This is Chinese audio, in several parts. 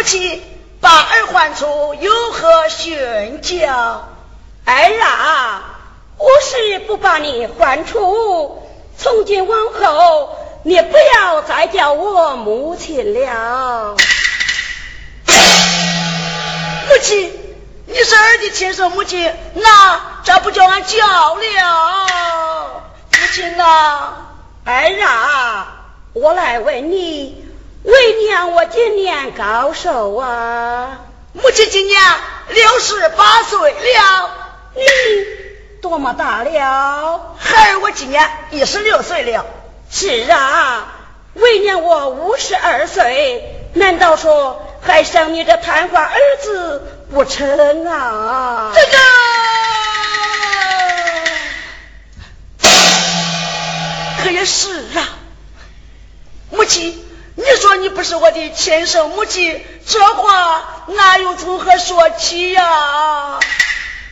母亲把儿唤出，有何训教？儿啊，我是不把你唤出，从今往后，你不要再叫我母亲了。母亲。你是儿的亲生母亲，那这不叫俺叫了？母亲呐，儿啊，我来问你，为娘我今年高寿啊？母亲今年六十八岁了。你多么大了？孩儿我今年一十六岁了。是啊，为娘我五十二岁，难道说还生你这贪花儿子？不成啊！这个可也是啊，母亲，你说你不是我的亲生母亲，这话哪又从何说起呀？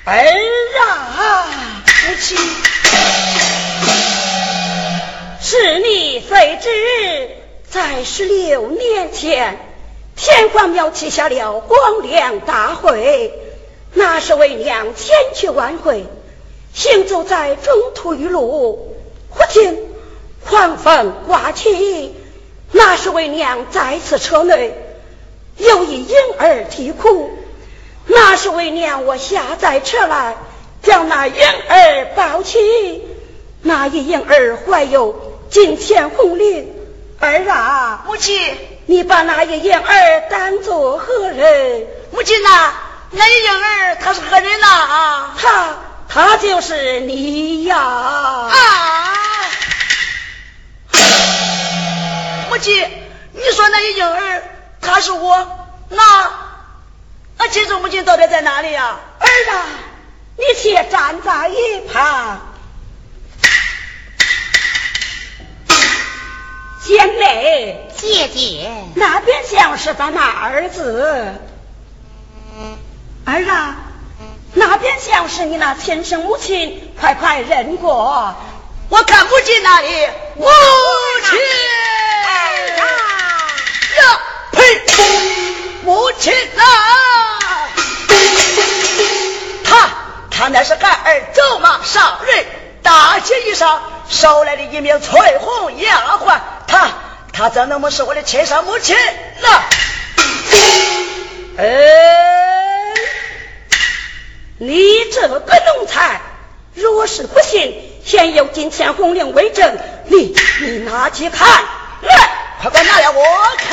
哎呀，母亲，是你虽知，在十六年前。天皇庙旗下了光亮大会，那是为娘千去晚会。行走在中途雨路，忽听狂风刮起，那是为娘在此车内有一婴儿啼哭，那是为娘我下在车来将那婴儿抱起，那一婴儿怀有金钱红绫。儿啊，母亲。你把那一婴儿当作何人？母亲呐，那一婴儿他是何人呐？啊他他就是你呀！啊！你说那一婴儿他是我，那那亲生母亲到底在哪里呀？儿啊，你且站在一旁。姐妹，姐姐，那边像是咱那儿子。儿啊，那边像是你那亲生母亲，快快认过。我看母亲那里，母亲呀，呸，母亲啊，他他那是孩儿走马上任，大街衣裳收来的一名翠红丫鬟。他他怎能么是我的亲生母亲呢？哎，你这个奴才，若是不信，现有金钱红绫为证，你你拿去看，快快拿来我看。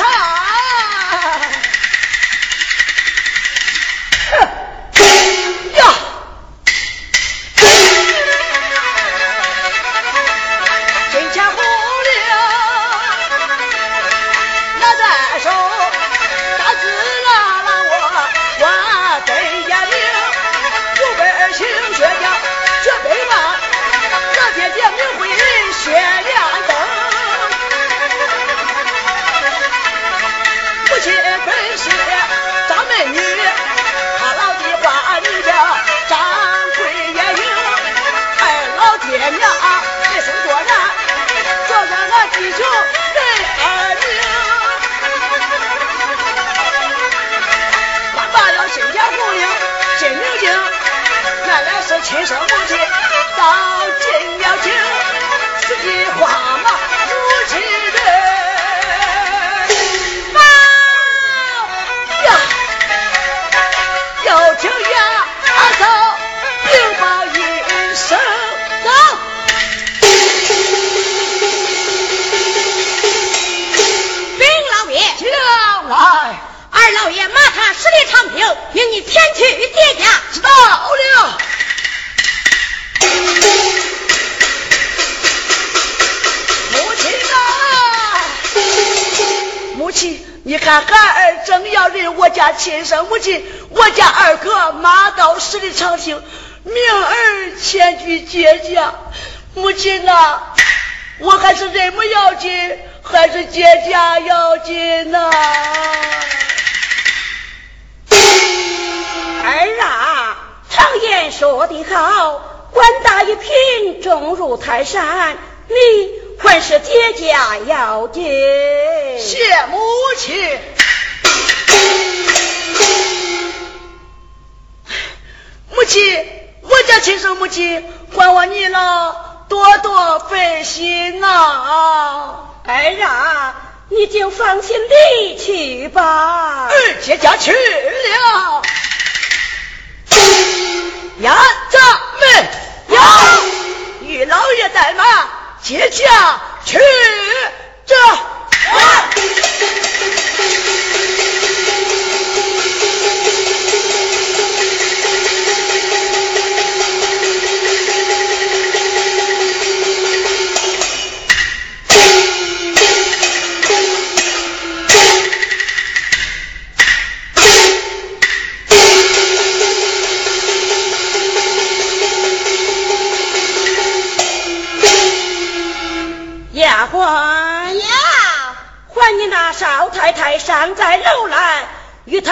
亲生母亲到尽了情，四季花马母亲人。二老爷马他十里长亭，命你前去接驾。知道了。你看孩儿正要认我家亲生母亲，我家二哥马到十里长亭，命儿前去接驾。母亲啊，我还是认母要紧，还是接驾要紧呐？儿啊，常言说得好，官大一品，重如泰山，你还是姐家要紧。谢母亲。母亲，我家亲生母亲，还望你了，多多费心呐。儿啊，你就放心离去吧。儿接驾去了。接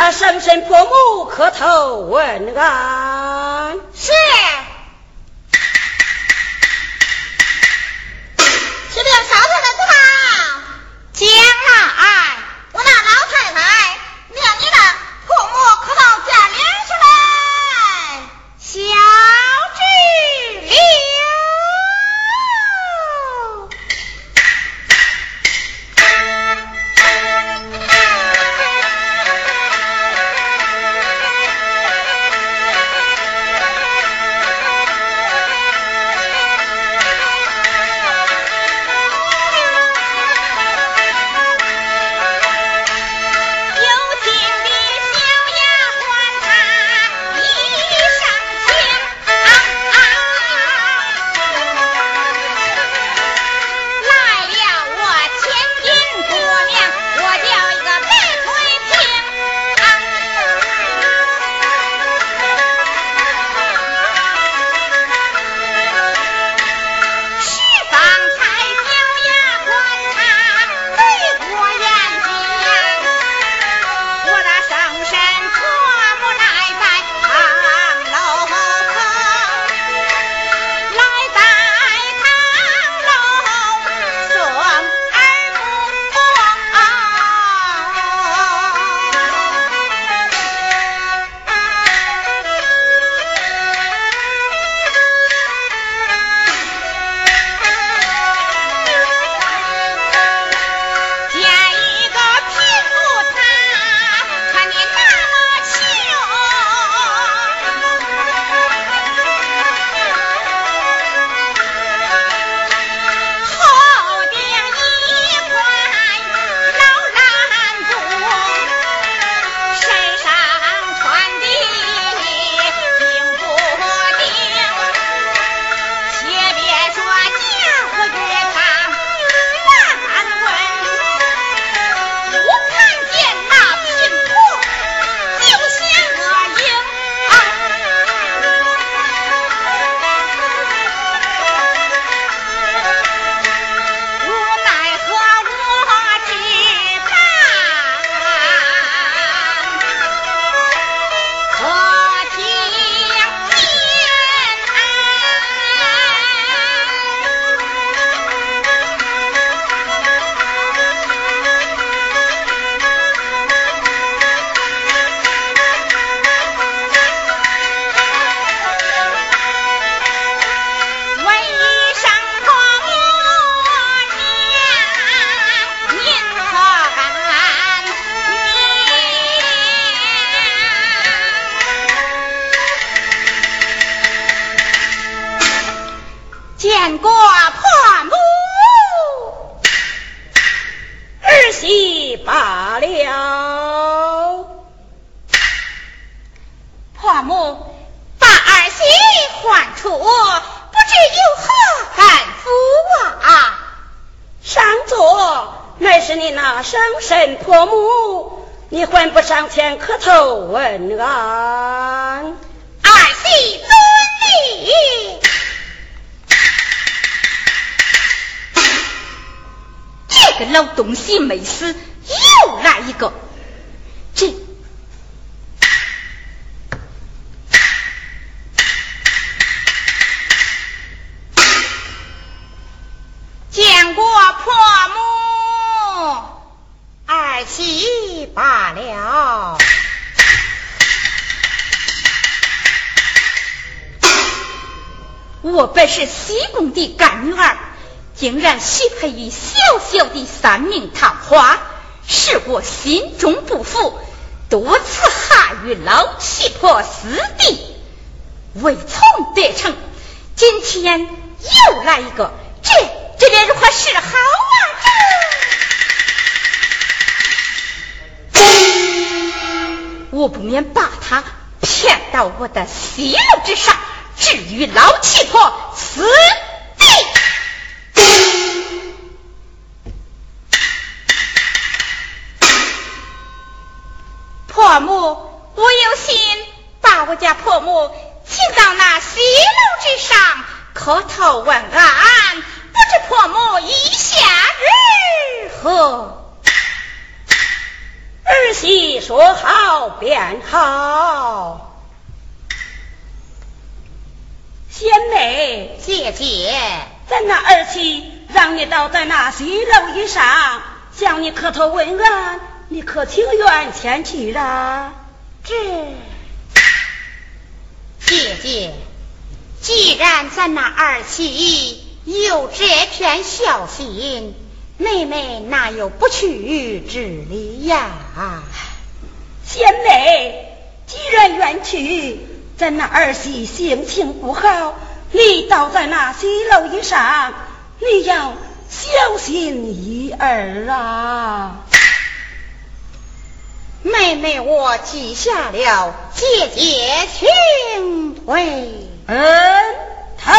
与她生身婆母磕头问安。问安？儿媳遵礼。这个老东西没死，又来一个。是西宫的干女儿。竟然许配于小小的三名探花，使我心中不服，多次害于老七婆私地，未曾得逞。今天又来一个，这这该如何是好啊？这我不免把他骗到我的西楼之上，至于老七婆死。婆母，我有心把我家婆母请到那西楼之上磕头问安，不知婆母意下如何？儿媳说好便好。贤妹，姐姐，咱那儿媳让你倒在那西楼以上，向你磕头问安。你可情愿前去啊？这姐姐，既然咱那儿媳有这片孝心，妹妹哪有不去之理呀？贤妹，既然愿去，咱那儿媳性情不好，你倒在那西楼以上，你要小心一二啊！妹妹，我记下了，姐姐请回。嗯，疼。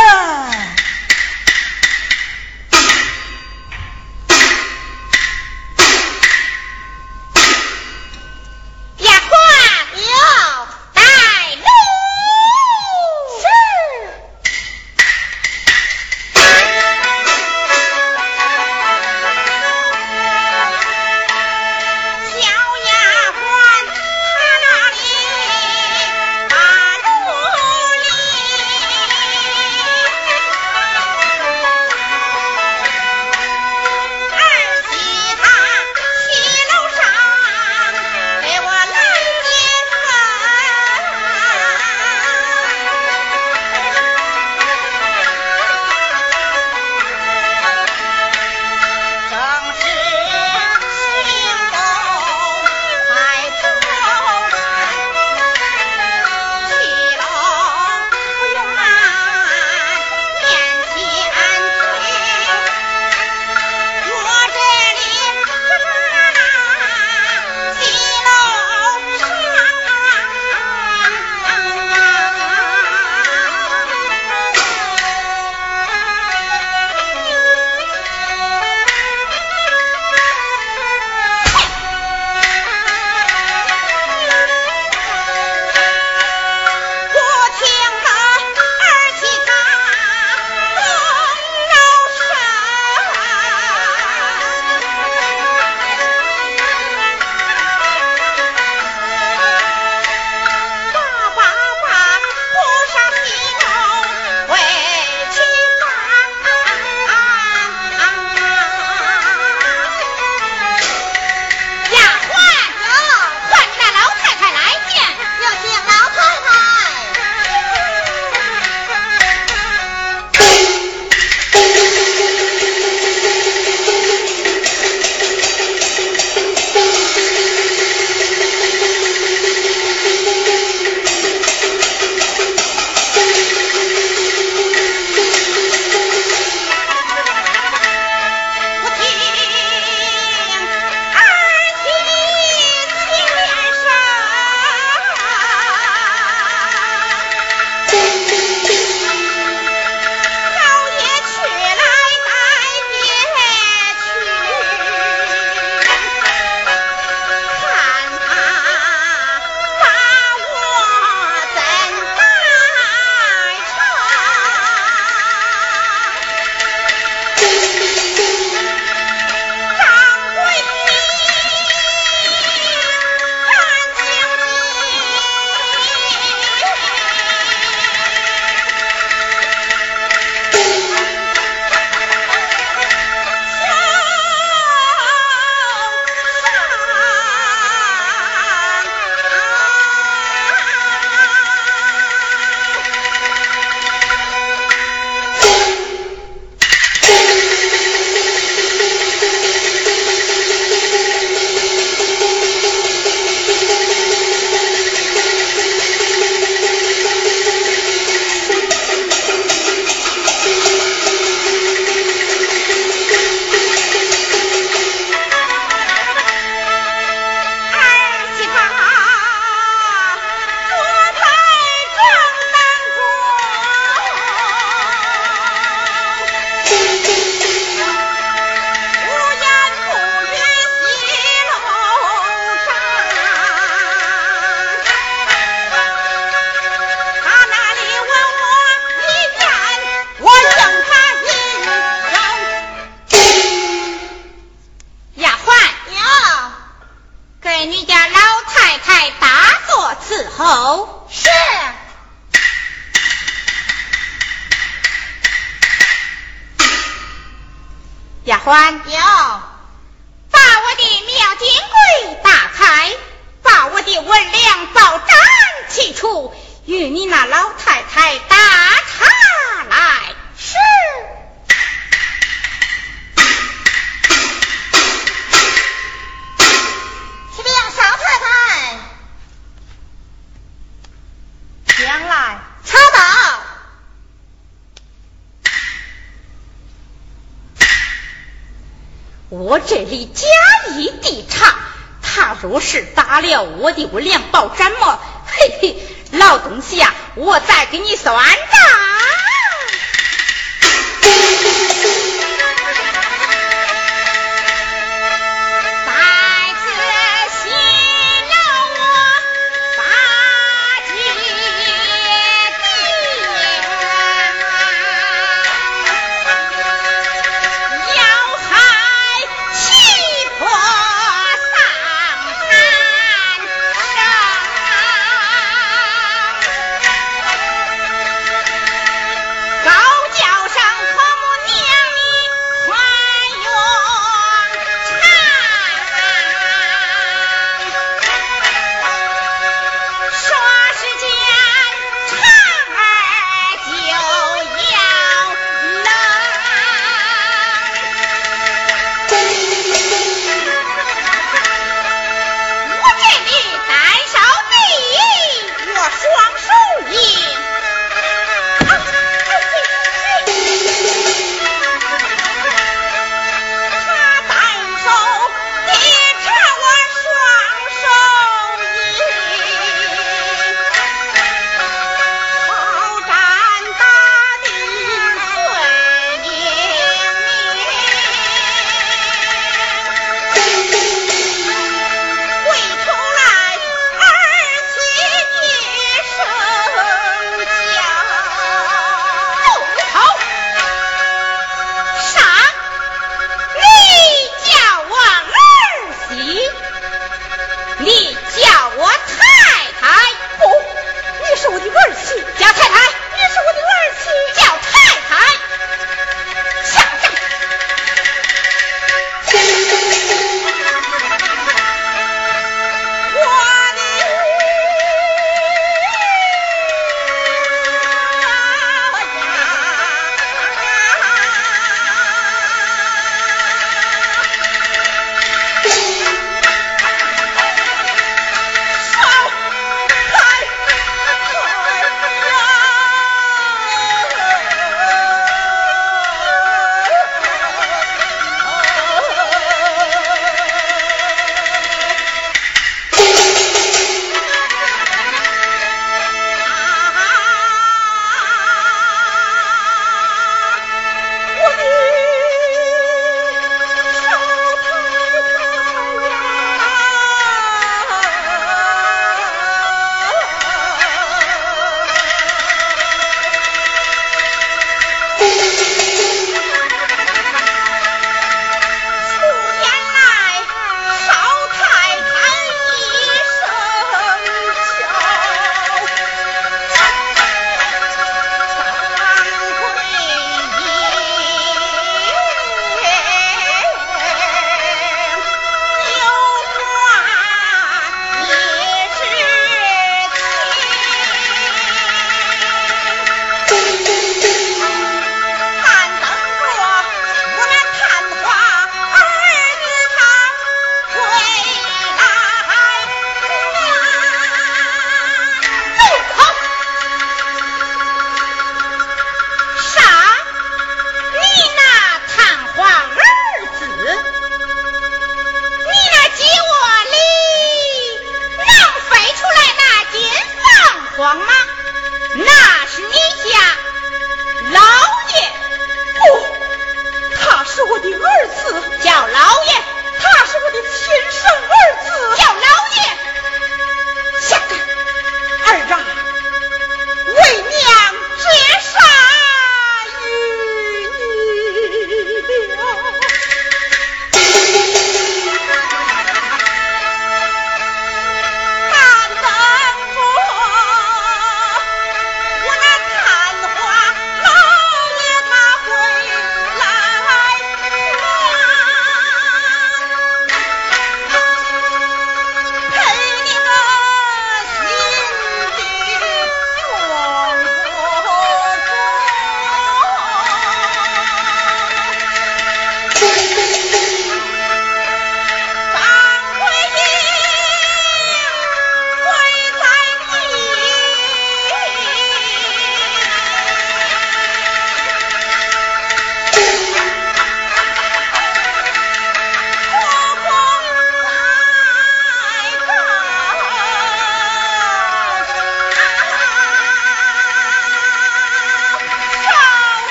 候。是。丫鬟，有，把我的庙金柜打开，把我的文粮宝盏取出，与你那老太太打茶来。是。启禀少太太，将来茶到。我这里假意地查，他若是打了我的文粮宝斩么？嘿嘿，老东西呀，我再给你算账。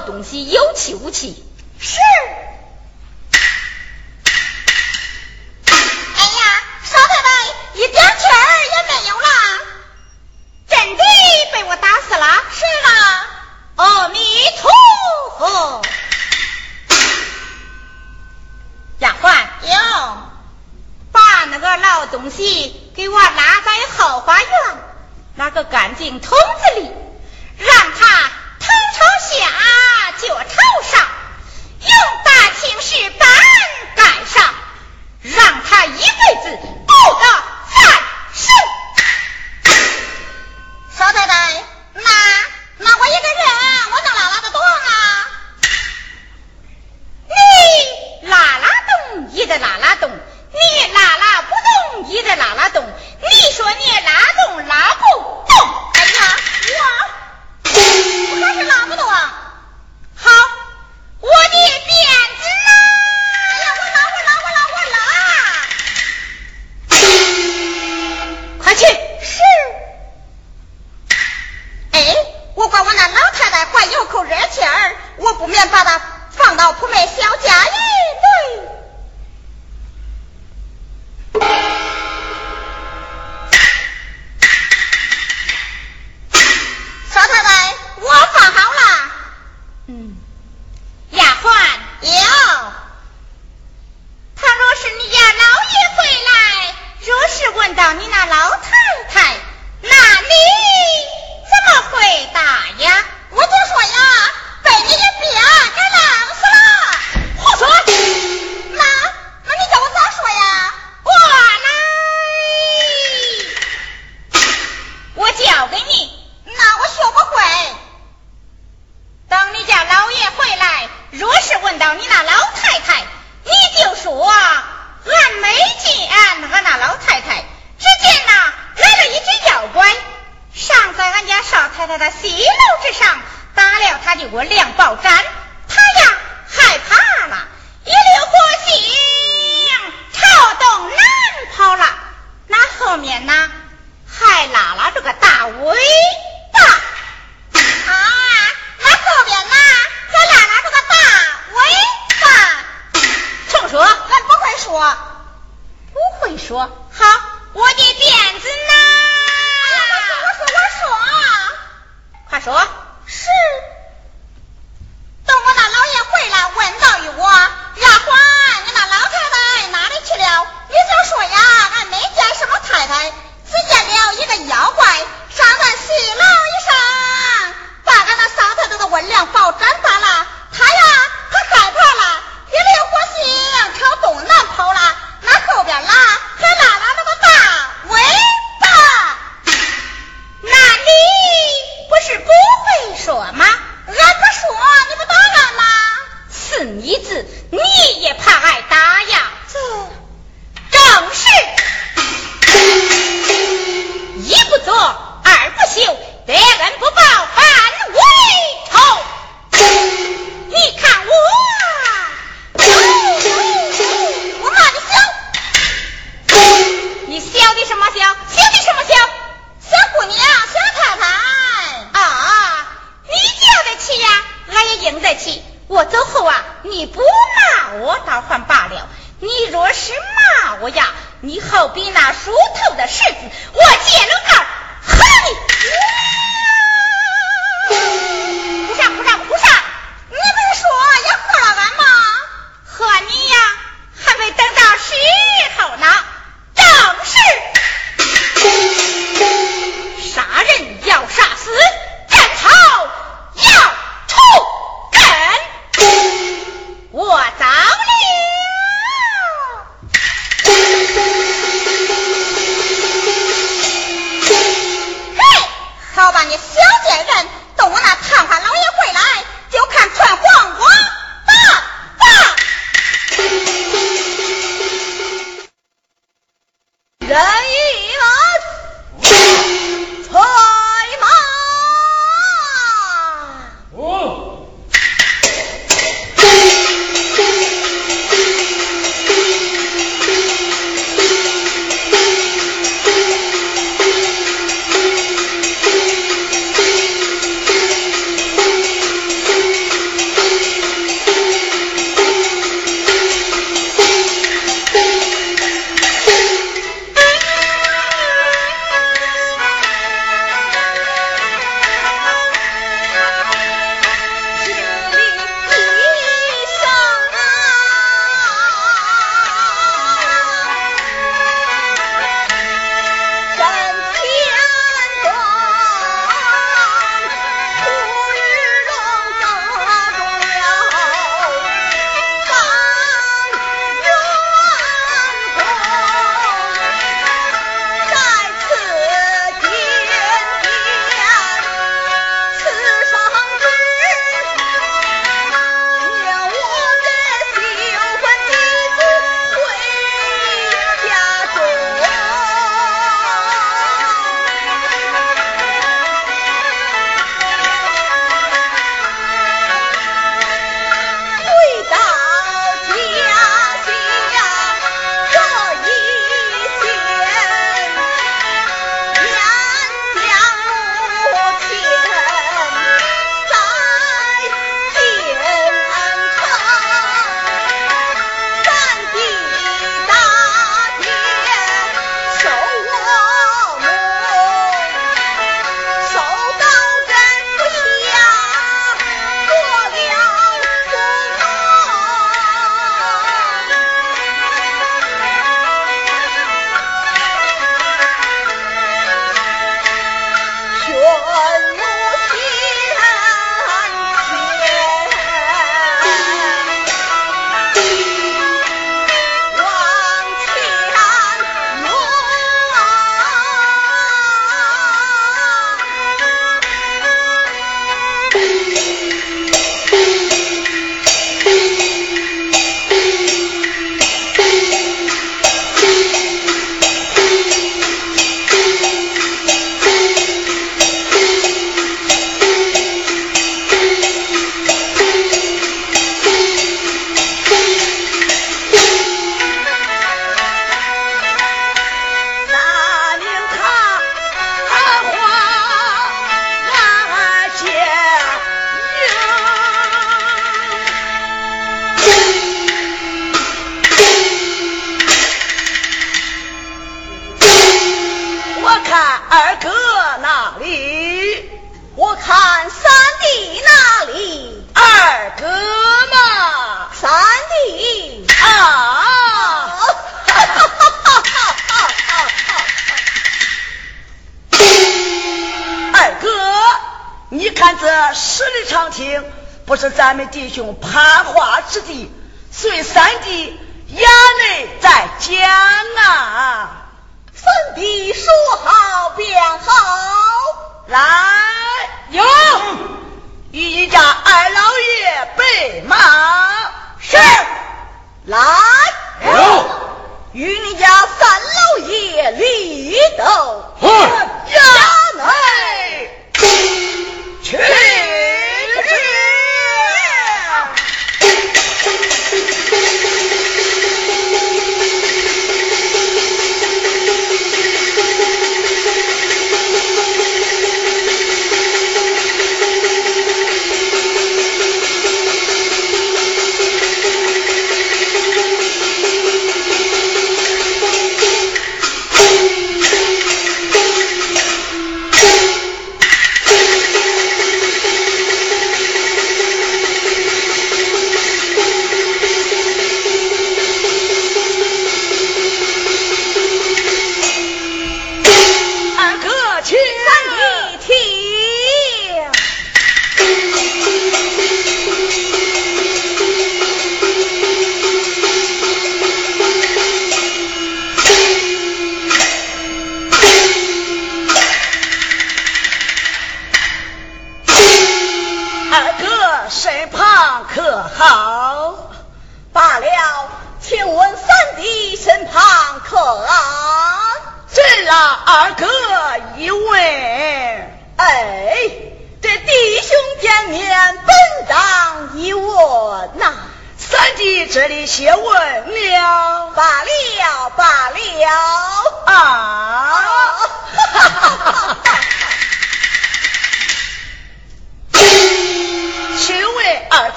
东西有气无气？弟兄攀花之地，随三弟衙内在讲啊。三弟说好便好，来有，与你家二老爷备马。是，来有，与你家三老爷立斗。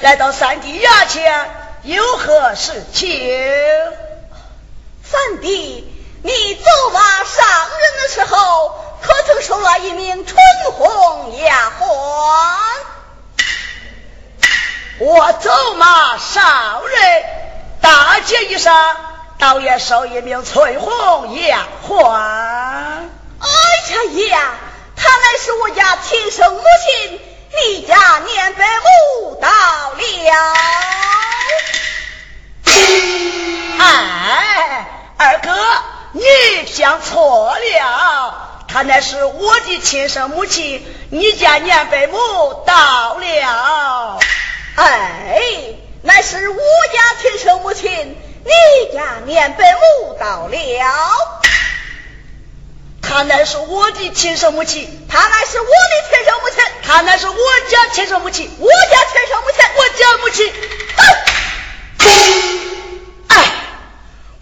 来到三弟衙前有何事情？三弟，你走马上任的时候，可曾收了一名春红丫鬟？我走马上任，大街一上，倒也收一名翠红丫鬟。哎呀呀，她乃是我家亲生母亲。你家年百五到了，哎，二哥，你想错了，她乃是我的亲生母亲。你家年百母到了，哎，乃是我家亲生母亲。你家年百母到了。她乃是我的亲生母亲，她乃是我的亲生母亲，她乃是我家亲生母亲，我家亲生母亲，我家母亲。哎，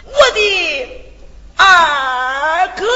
我的二哥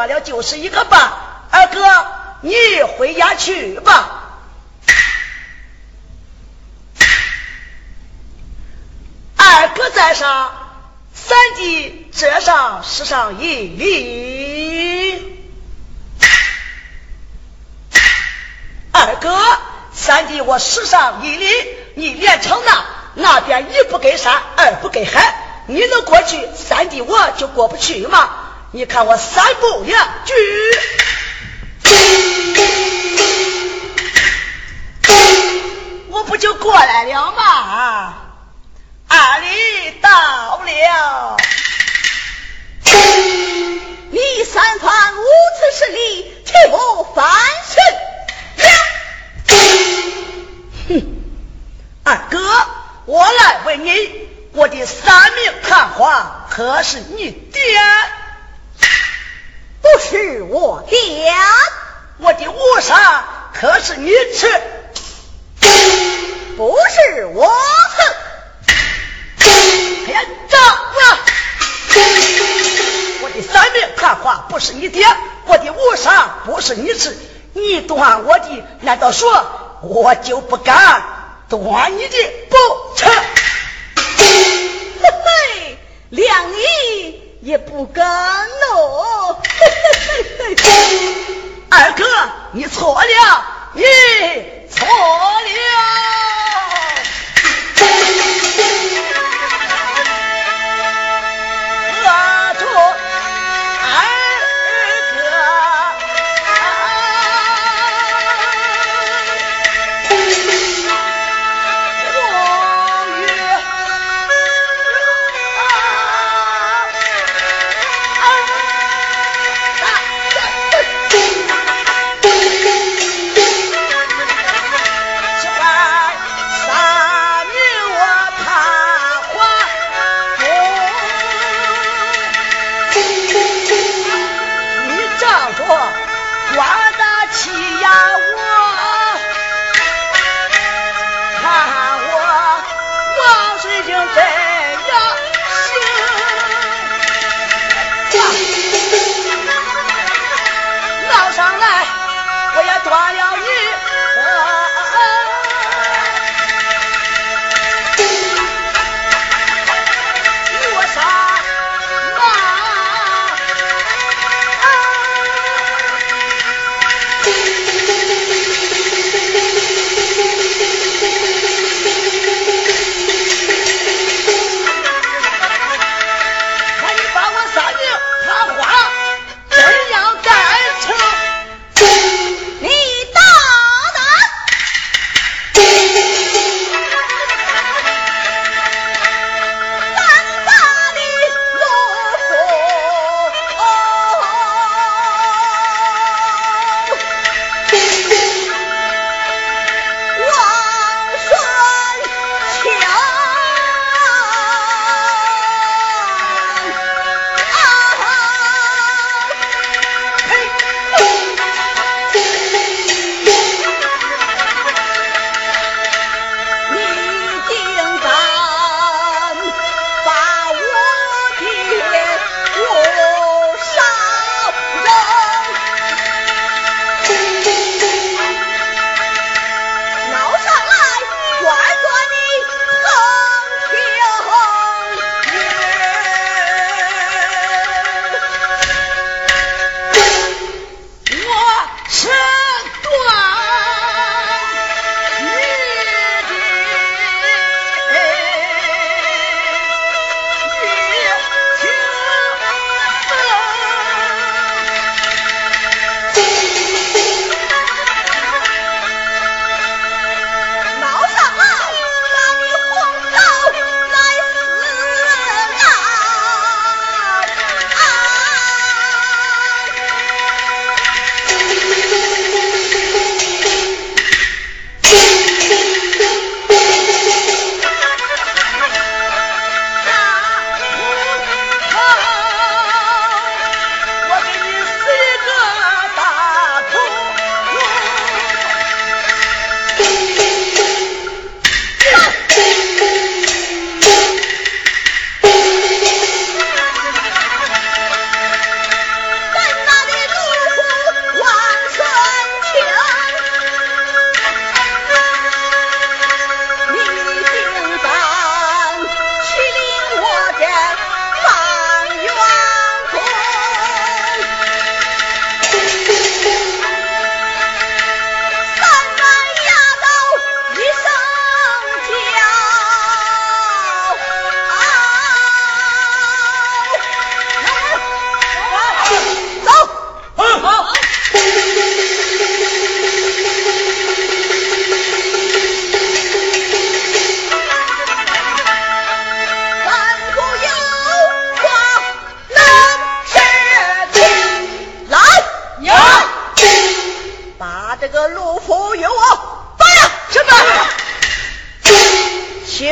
断了就是一个吧。二哥，你回家去吧。二哥在上，三弟这上施上一礼。二哥，三弟我施上一礼，你连城那那边一不给山，二不给海，你能过去，三弟我就过不去吗？你看我三步两举，的，难道说我就不敢断你的不成？嘿嘿，谅你也不敢喽！嘿嘿嘿，二哥，你错了，你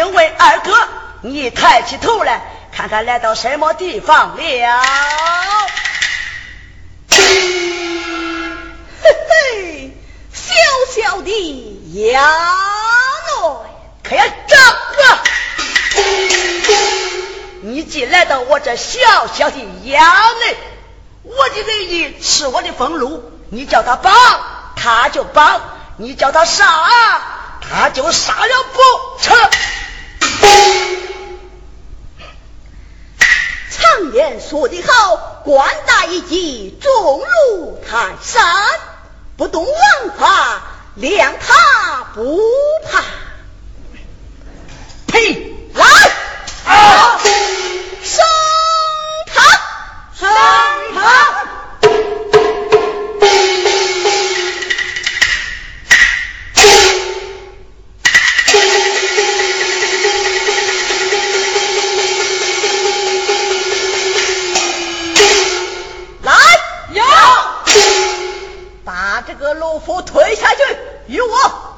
问二哥你抬起头来，看看来到什么地方了？嘿嘿，小小的衙内，可要长啊！你既来到我这小小的衙内，我的人意吃我的俸禄，你叫他帮，他就帮；你叫他杀，他就杀了不成。常言说得好，官大一级，重如泰山，不动王法，量他不怕。呸！来，啊！升堂，升堂。给我退下去与我。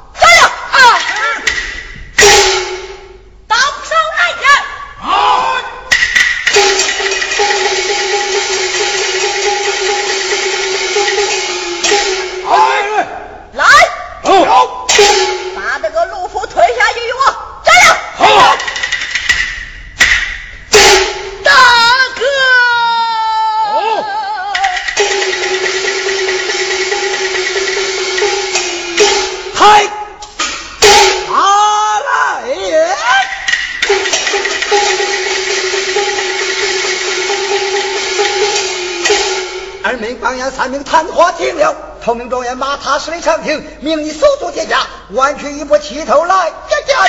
二名榜眼三名探花停了，头名状元马踏十里长亭，命你手足天下，弯曲一步齐头来，呀呀！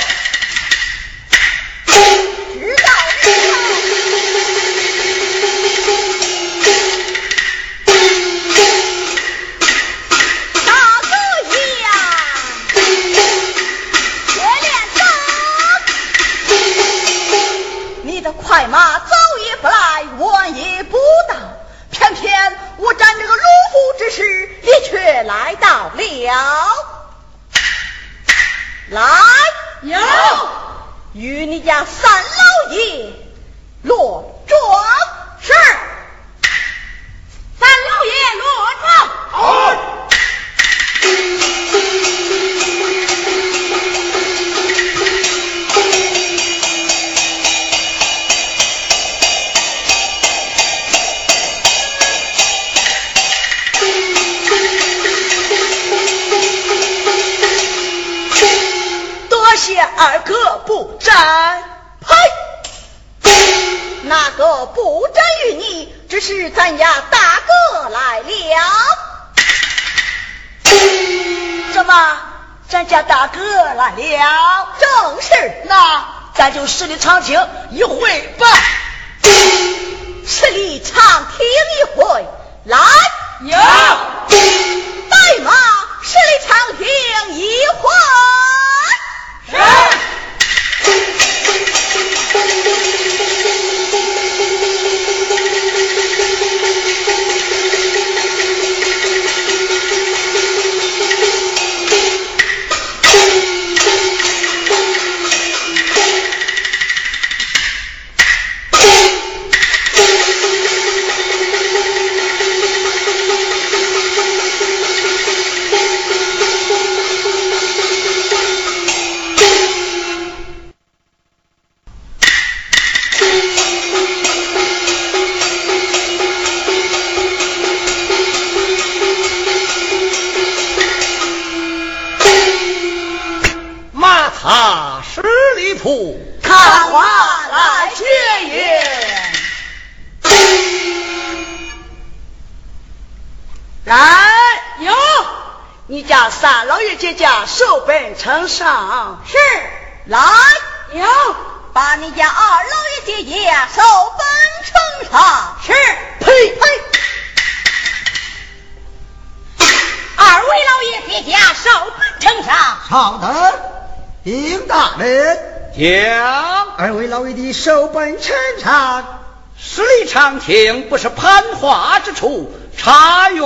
咱就十里长亭一回呈上。是，来，有把你家二老爷姐姐手本呈上。是。呸呸！二位老爷姐家手本呈上。稍等，丁大人，讲二位老爷的手本呈上。十里长亭不是攀花之处，茶园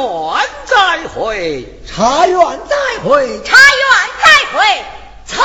再会。茶园再会。茶园再